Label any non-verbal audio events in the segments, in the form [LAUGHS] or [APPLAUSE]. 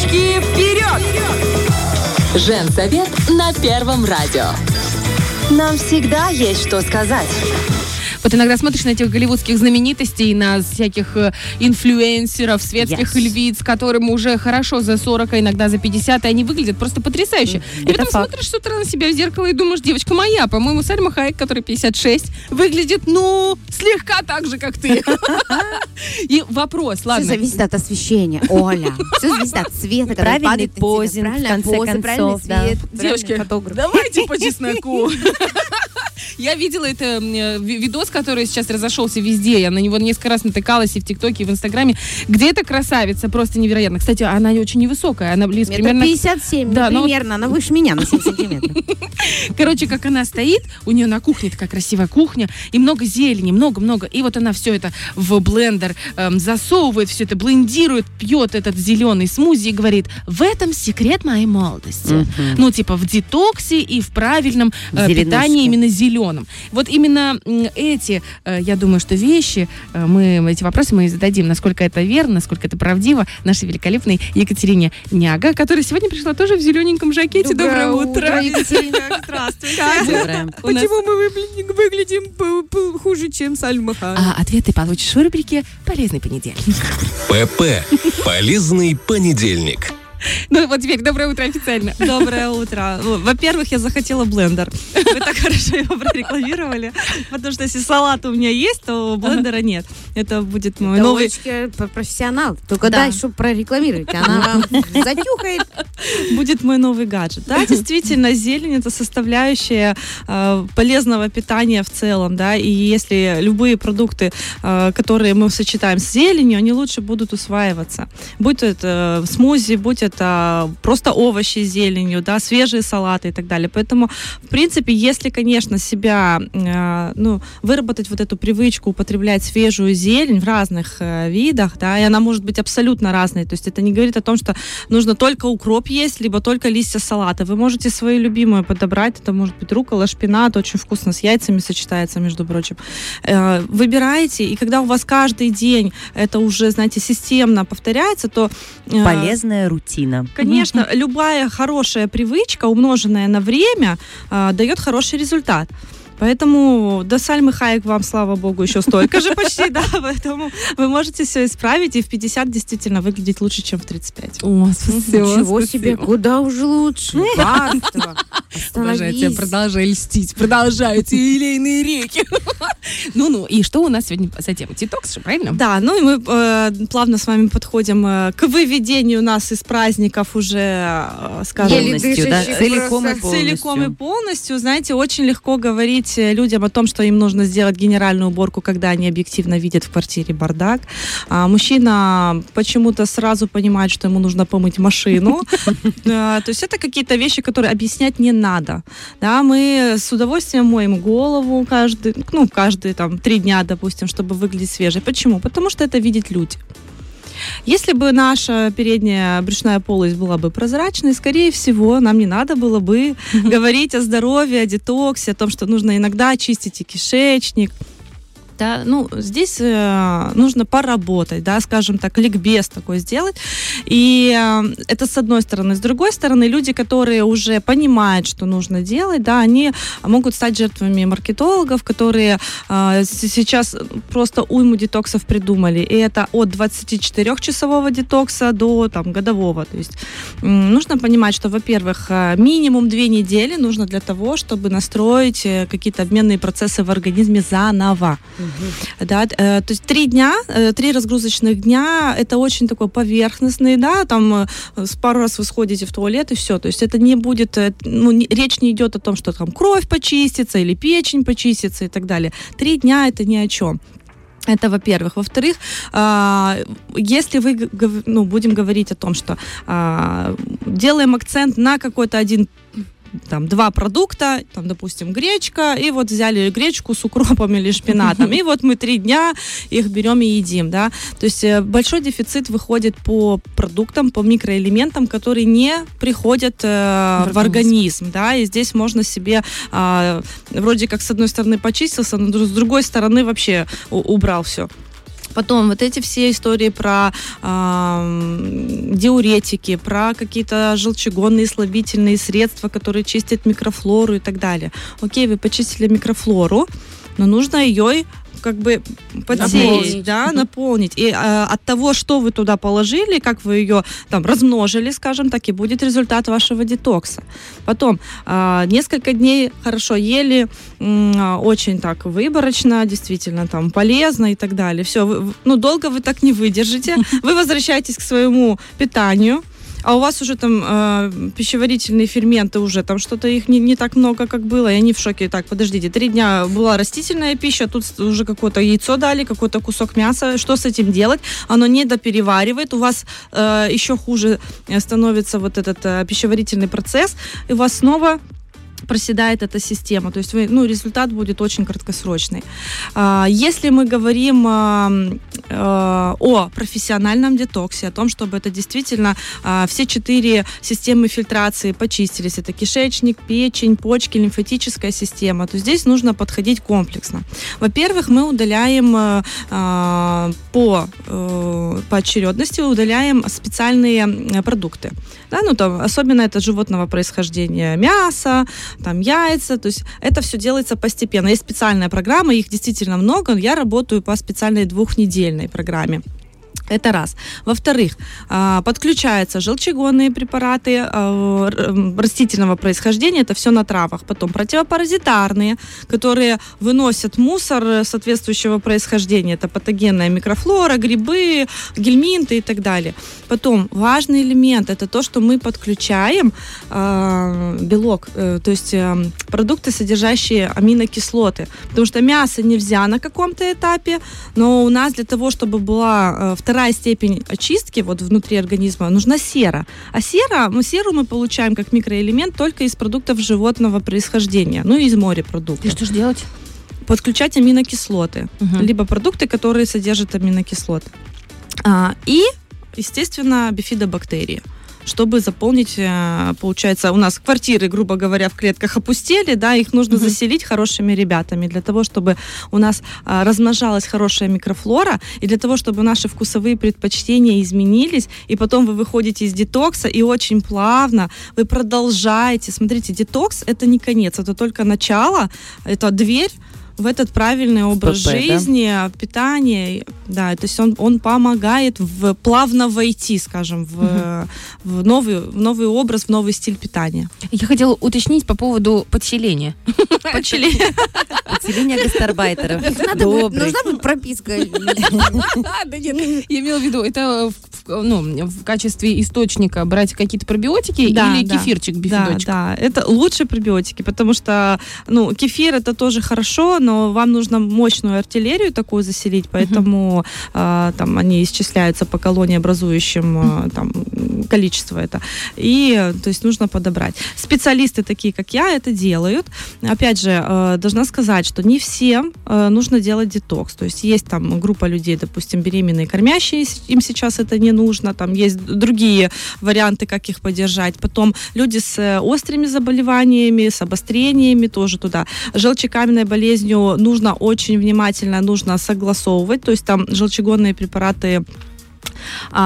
Девочки, вперед! Женсовет на Первом радио. Нам всегда есть что сказать. Вот иногда смотришь на этих голливудских знаменитостей, на всяких э, инфлюенсеров, светских Yes. львиц, которым уже хорошо за 40, а иногда за 50, и они выглядят просто потрясающе. и это потом факт. смотришь с утра на себя в зеркало и думаешь, девочка моя, по-моему, Сальма Хайек, который 56, выглядит, ну, слегка так же, как ты. И вопрос, Все ладно. зависит от освещения, Оля. Все зависит от света, который Правильный падает на тебя. позинг, правильный концов, да. свет, Девочки, правильный давайте по чесноку. Я видела это э, ви- видос, который сейчас разошелся везде. Я на него несколько раз натыкалась и в ТикТоке, и в Инстаграме. Где эта красавица просто невероятно. Кстати, она очень невысокая. Она близ Метр примерно... 57, Да, ну, примерно. Она выше меня на 7 сантиметров. [LAUGHS] Короче, как она стоит, у нее на кухне такая красивая кухня, и много зелени, много-много. И вот она все это в блендер эм, засовывает, все это блендирует, пьет этот зеленый смузи и говорит, в этом секрет моей молодости. Ну, типа в детоксе и в правильном э, питании именно зеленом. Вот именно эти, э, я думаю, что вещи, э, мы эти вопросы мы зададим, насколько это верно, насколько это правдиво нашей великолепной Екатерине Няга, которая сегодня пришла тоже в зелененьком жакете. Доброе, утро. Екатерина. [LAUGHS] Здравствуйте. Нас- Почему мы выгля- выглядим хуже, чем Сальма? А ответ ты получишь в рубрике «Полезный понедельник». ПП. Полезный понедельник. Ну вот теперь доброе утро официально. Доброе утро. Во-первых, я захотела блендер. Вы так хорошо его прорекламировали. Потому что если салат у меня есть, то блендера нет. Это будет мой новый... Профессионал. Только Да. дай, чтобы прорекламировать. Она вам затюхает. будет мой новый гаджет. Да, действительно, зелень это составляющая э, полезного питания в целом, да, и если любые продукты, э, которые мы сочетаем с зеленью, они лучше будут усваиваться. Будь это смузи, будь это просто овощи с зеленью, да, свежие салаты и так далее. Поэтому, в принципе, если, конечно, себя, э, ну, выработать вот эту привычку употреблять свежую зелень в разных э, видах, да, и она может быть абсолютно разной. То есть это не говорит о том, что нужно только укроп есть, либо только листья салата. Вы можете свою любимую подобрать. Это может быть рукола, шпинат, очень вкусно с яйцами сочетается, между прочим. Э, Выбираете, и когда у вас каждый день это уже, знаете, системно повторяется, то... э, Полезная рутина. Конечно, любая хорошая привычка, умноженная на время, а, дает хороший результат. Поэтому до Сальмы Хайек вам, слава богу, еще столько же почти, да, поэтому вы можете все исправить и в 50 действительно выглядеть лучше, чем в 35. О, спасибо. Ничего себе, куда уже лучше. Остановись. продолжай льстить, продолжаю эти елейные реки. [LAUGHS] Ну-ну, и что у нас сегодня за тема? Детокс же, правильно? Да, ну и мы э, плавно с вами подходим э, к выведению нас из праздников уже, э, скажем, Полностью, да? Целиком и просто. Целиком и полностью. полностью, знаете, очень легко говорить э, людям о том, что им нужно сделать генеральную уборку, когда они объективно видят в квартире бардак. А мужчина почему-то сразу понимает, что ему нужно помыть машину. [LAUGHS] Э, То есть это какие-то вещи, которые объяснять не надо. Да, мы с удовольствием моем голову каждый, ну, каждые там три дня, допустим, чтобы выглядеть свежей. Почему? Потому что это видят люди. Если бы наша передняя брюшная полость была бы прозрачной, скорее всего, нам не надо было бы [LAUGHS] говорить о здоровье, о детоксе, о том, что нужно иногда очистить и кишечник. Да, ну, здесь э, нужно поработать, да, скажем так, ликбез такой сделать. И э, это с одной стороны. С другой стороны, люди, которые уже понимают, что нужно делать, да, они могут стать жертвами маркетологов, которые э, сейчас просто уйму детоксов придумали. И это от 24-часового детокса до там, годового. То есть м, нужно понимать, что, во-первых, э, минимум две недели нужно для того, чтобы настроить э, какие-то обменные процессы в организме заново. Да, э, то есть три дня, э, три разгрузочных дня, это очень такой поверхностный, да, там э, с пару раз вы сходите в туалет и все. То есть это не будет, э, ну, не- речь не идет о том, что там кровь почистится или печень почистится и так далее. Три дня это ни о чем. Это, во-первых. Во-вторых, а, если вы ну, будем говорить о том, что а, делаем акцент на какой-то один там два продукта, там, допустим, гречка, и вот взяли гречку с укропом или шпинатом, и вот мы три дня их берем и едим, да. То есть э, большой дефицит выходит по продуктам, по микроэлементам, которые не приходят э, в организм, да, и здесь можно себе а, вроде как с одной стороны почистился, но с другой стороны вообще убрал все. Потом вот эти все истории про ам, диуретики, про какие-то желчегонные слабительные средства, которые чистят микрофлору и так далее. Окей, вы почистили микрофлору, но нужно ее как бы подсеять, Наполнить. да, наполнить. И э, от того, что вы туда положили, как вы ее там размножили, скажем так, и будет результат вашего детокса. Потом э, несколько дней хорошо ели, а, очень так выборочно, действительно там полезно и так далее. Все, ну долго вы так не выдержите. [LAUGHS] Вы возвращаетесь к своему питанию. А у вас уже там э, пищеварительные ферменты уже, там что-то их не, не так много, как было, и они в шоке. Так, подождите, три дня была растительная пища, тут уже какое-то яйцо дали, какой-то кусок мяса. Что с этим делать? Оно не допереваривает, у вас э, еще хуже э, становится вот этот э, пищеварительный процесс, и у вас снова проседает эта система. То есть вы, ну, результат будет очень краткосрочный. А, Если мы говорим а, э, о профессиональном детоксе, о том, чтобы это действительно а, все четыре системы фильтрации почистились, это кишечник, печень, почки, лимфатическая система, то здесь нужно подходить комплексно. Во-первых, мы удаляем а, по, э, по очередности удаляем специальные э, продукты. Да, ну, там, особенно это животного происхождения мясо, там яйца, то есть это все делается постепенно. Есть специальная программа, их действительно много, я работаю по специальной двухнедельной программе. Это раз. Во-вторых, а, подключаются желчегонные препараты а, растительного происхождения, это все на травах. Потом противопаразитарные, которые выносят мусор э, соответствующего происхождения. Это патогенная микрофлора, грибы, гельминты и так далее. Потом важный элемент это то, что мы подключаем а, белок, э, то есть э, продукты, содержащие аминокислоты. Потому что мясо нельзя на каком-то этапе, но у нас для того, чтобы была э, вторая степень очистки вот внутри организма, нужна сера. А сера, мы серу мы получаем как микроэлемент только из продуктов животного происхождения, ну и из морепродуктов И что же делать? подключать аминокислоты, Мгм. либо продукты, которые содержат аминокислоты. А, и, естественно, бифидобактерии чтобы заполнить, э, получается, у нас квартиры, грубо говоря, в клетках опустели, да, их нужно Мгм. заселить хорошими ребятами для того, чтобы у нас а, размножалась хорошая микрофлора, и для того, чтобы наши вкусовые предпочтения изменились, и потом вы выходите из детокса, и очень плавно вы продолжаете. Смотрите, детокс — это не конец, это только начало, это дверь в этот правильный образ ПП, да? жизни, питание, да, то есть он, он помогает в, плавно войти, скажем, в, в, новый, в новый образ, в новый стиль питания. Я хотела уточнить по поводу подселения. [LAUGHS] Подселение гастарбайтеров. Нужна будет прописка. [LAUGHS] Да нет, я имела в виду, это в, ну, в качестве источника брать какие-то пробиотики Да, или да. кефирчик Да, бифидочек? да, это лучшие пробиотики, потому что, ну, кефир это тоже хорошо, но вам нужно мощную артиллерию такую заселить, поэтому а, там они исчисляются по колониеобразующим а, там количество это. И, то есть, нужно подобрать. Специалисты такие, как я, это делают. Опять же, э, должна сказать, что не всем э, нужно делать детокс. То есть, есть там группа людей, допустим, беременные, кормящие, им сейчас это не нужно. Там есть другие варианты, как их поддержать. Потом люди с э, острыми заболеваниями, с обострениями тоже туда. Желчекаменной болезнью нужно очень внимательно, нужно согласовывать. То есть, там желчегонные препараты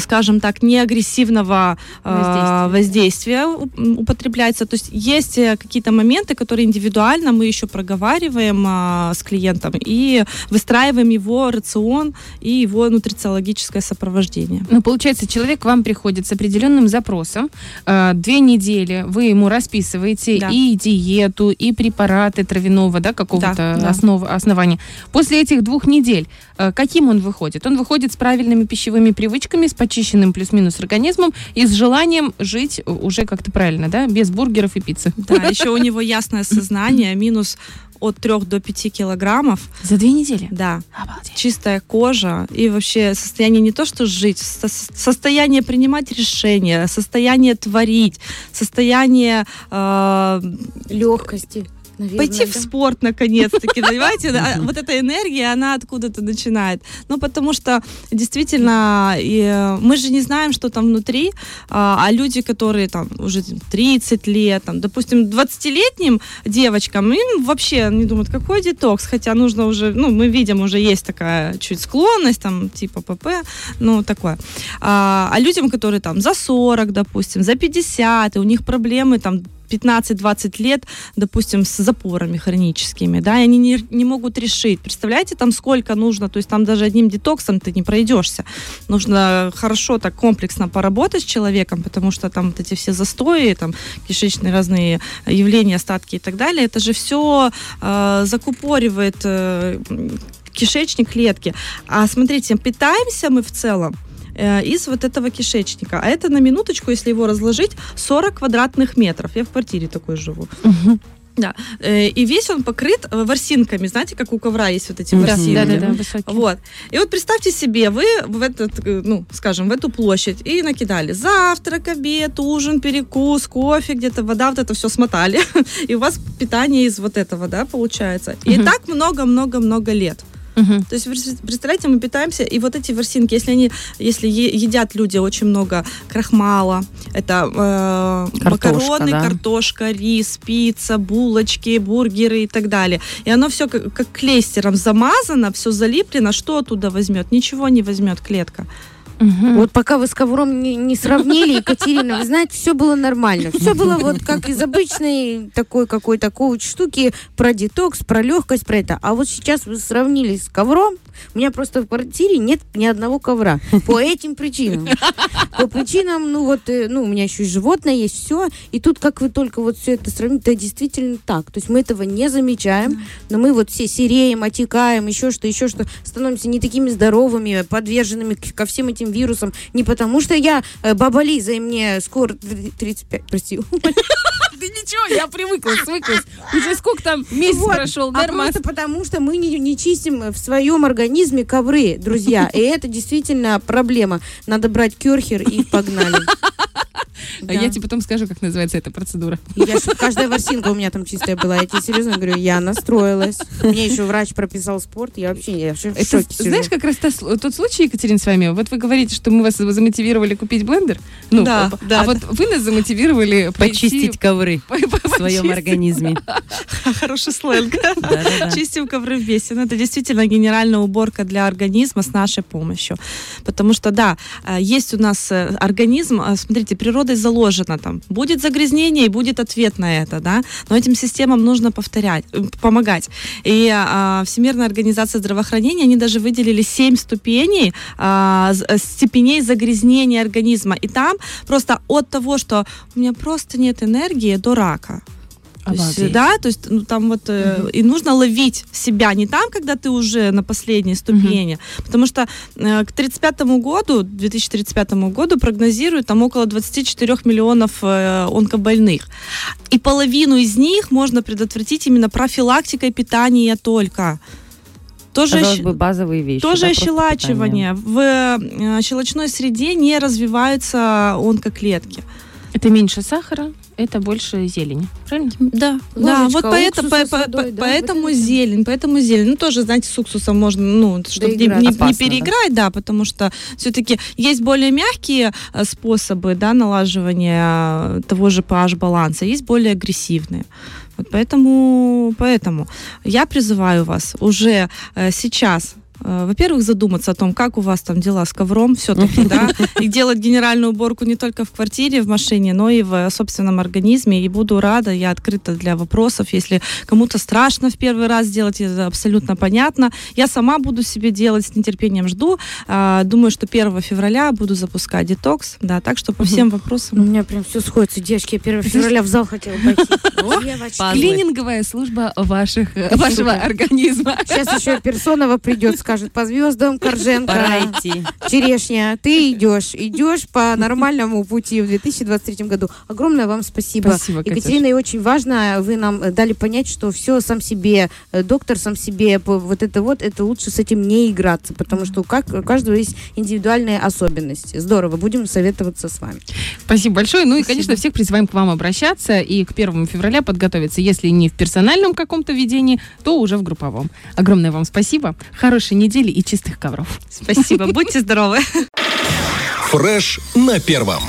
скажем так, неагрессивного а, воздействия м, употребляется. То есть есть э, какие-то моменты, которые индивидуально мы еще проговариваем а, с клиентом и выстраиваем его рацион и его нутрициологическое сопровождение. Ну, получается, человек к вам приходит с определенным запросом. Две недели вы ему расписываете Да. и диету, и препараты травяного, да, какого-то Да, да. основ- основания. После этих двух недель э, каким он выходит? Он выходит с правильными пищевыми привычками, с почищенным плюс-минус организмом и с желанием жить уже как-то правильно, да, без бургеров и пиццы. Да, [LAUGHS] еще у него ясное сознание, минус от 3 до 5 килограммов. За две недели? Да, Обалдеть. чистая кожа и вообще состояние не то, что жить, со- состояние принимать решения, состояние творить, состояние э, Легкости. Наверное, пойти в да. спорт наконец-таки, [LAUGHS] понимаете? Вот эта энергия, она откуда-то начинает. Ну, потому что действительно э, мы же не знаем, что там внутри, а а люди, которые там уже 30 лет, там, допустим, 20-летним девочкам, им вообще они думают, какой детокс, хотя нужно уже, ну, мы видим, уже есть такая чуть склонность, там, типа ПП, ну, такое. А, а людям, которые там за 40, допустим, за 50, и у них проблемы там 15-20 лет, допустим, с запорами хроническими, да, и они не, не могут решить. Представляете, там сколько нужно, то есть там даже одним детоксом ты не пройдешься. Нужно хорошо так комплексно поработать с человеком, потому что там вот эти все застои, там кишечные разные явления, остатки и так далее, это же все закупоривает э, кишечник клетки. А смотрите, питаемся мы в целом э, из вот этого кишечника. А это на минуточку, если его разложить, 40 квадратных метров. Я в квартире такой живу. Да. Э, И весь он покрыт э, ворсинками. Знаете, как у ковра есть вот эти Да, ворсинки? да, да, да. Вот. И вот представьте себе, вы в этот, э, ну, скажем, в эту площадь и накидали завтрак, обед, ужин, перекус, кофе, где-то вода, вот это все смотали. [LAUGHS] И у вас питание из вот этого, да, получается. И Мгм. так много-много-много лет. Мгм. То есть, представляете, мы питаемся, и вот эти ворсинки, если они, если едят люди очень много крахмала, это э, Картошка, макароны, да. картошка, рис, пицца, булочки, бургеры и так далее. И оно все как, как клейстером замазано, все залиплено, что оттуда возьмет? Ничего не возьмет клетка. Мгм. Вот пока вы с ковром не, не сравнили, Екатерина, вы знаете, все было нормально. Все было вот как из обычной такой какой-то коуч штуки про детокс, про легкость, про это. А вот сейчас вы сравнили с ковром. У меня просто в квартире нет ни одного ковра. По [LAUGHS] этим причинам. По причинам, ну вот, э, ну, у меня еще и животное есть, все. И тут, как вы только вот все это сравните, это действительно так. То есть мы этого не замечаем, но мы вот все сереем, отекаем, еще что, еще что, становимся не такими здоровыми, подверженными ко всем этим вирусам. Не потому что я э, баба Лиза, и мне скоро три- 35, прости. [LAUGHS] Да ничего, я привыкла, свыклась. Уже сколько там месяц Вот. прошел, А нормально. просто потому, что мы не, не чистим в своем организме ковры, друзья. И это действительно проблема. Надо брать керхер и погнали. А Я тебе потом скажу, как называется эта процедура. Я ж- каждая ворсинка у меня там чистая была. Я тебе серьезно говорю, я настроилась. Мне еще врач прописал спорт. Я вообще, я вообще в Это, шоке сижу. знаешь, как раз та сл- тот случай, Екатерина, с вами. Вот вы говорите, что мы вас замотивировали купить блендер. Ну, Да, а, да, а вот вы нас замотивировали пойти Почистить ковры по- по- в своем организме. [LAUGHS] Хороший сленг. Чистим ковры в бесен. Это действительно генеральная уборка для организма с нашей помощью. Потому что, да, э, есть у нас э, организм, э, смотрите, природой заложено там. Будет загрязнение и будет ответ на это, да. Но этим системам нужно повторять, э, помогать. И а, Всемирная организация здравоохранения, они даже выделили семь ступеней, а, э, степеней загрязнения организма. И там просто от того, что у меня просто нет энергии, до рака. То есть, да, то есть ну, там вот э, и нужно ловить себя не там, когда ты уже на последней ступени, потому что э, к 35 году, 2035 году прогнозируют там около 24 миллионов э, онкобольных, и половину из них можно предотвратить именно профилактикой питания только. Тоже Казалось бы, базовые вещи. тоже да, просто ощелачивание. В э, щелочной среде не развиваются онкоклетки. Это меньше сахара, это больше зелени. Правильно? Да, да, Ложечка вот поэтому, по- по- водой, по- да, поэтому вот зелень, поэтому зелень. Ну, тоже, знаете, с уксусом можно, ну, чтобы не, не- не Опасно, да. переиграть, да, потому что все-таки есть более мягкие э, способы, да, налаживания э, того же pH-баланса, есть более агрессивные. Вот поэтому, поэтому я призываю вас уже э, сейчас во-первых, задуматься о том, как у вас там дела с ковром все-таки, да, [LAUGHS] и делать генеральную уборку не только в квартире, в машине, но и в собственном организме. И буду рада, я открыта для вопросов. Если кому-то страшно в первый раз делать, это абсолютно понятно. Я сама буду себе делать, с нетерпением жду. А, Думаю, что 1 февраля буду запускать детокс, да, так что по всем У вопросам. меня прям все сходится. Девочки, я 1 февраля в зал хотела пойти. [LAUGHS] Клининговая служба ваших, э, вашего организма. Сейчас еще Персонова придет скажет, по звездам Корженко, Пора идти. Черешня, ты идешь, идешь по нормальному пути в 2023 году. Огромное вам спасибо. Спасибо, Катюш. Екатерина, и очень важно, вы нам э, дали понять, что все сам себе, э, доктор сам себе, вот это вот, это лучше с этим не играться, потому что как- у каждого есть индивидуальные особенности. Здорово, будем советоваться с вами. Спасибо большое. Ну и, конечно, всех призываем к вам обращаться и к первому февраля подготовиться. Если не в персональном каком-то ведении, то уже в групповом. Огромное вам спасибо. Хорошей недели и чистых ковров. Спасибо. Будьте здоровы. Фреш на первом.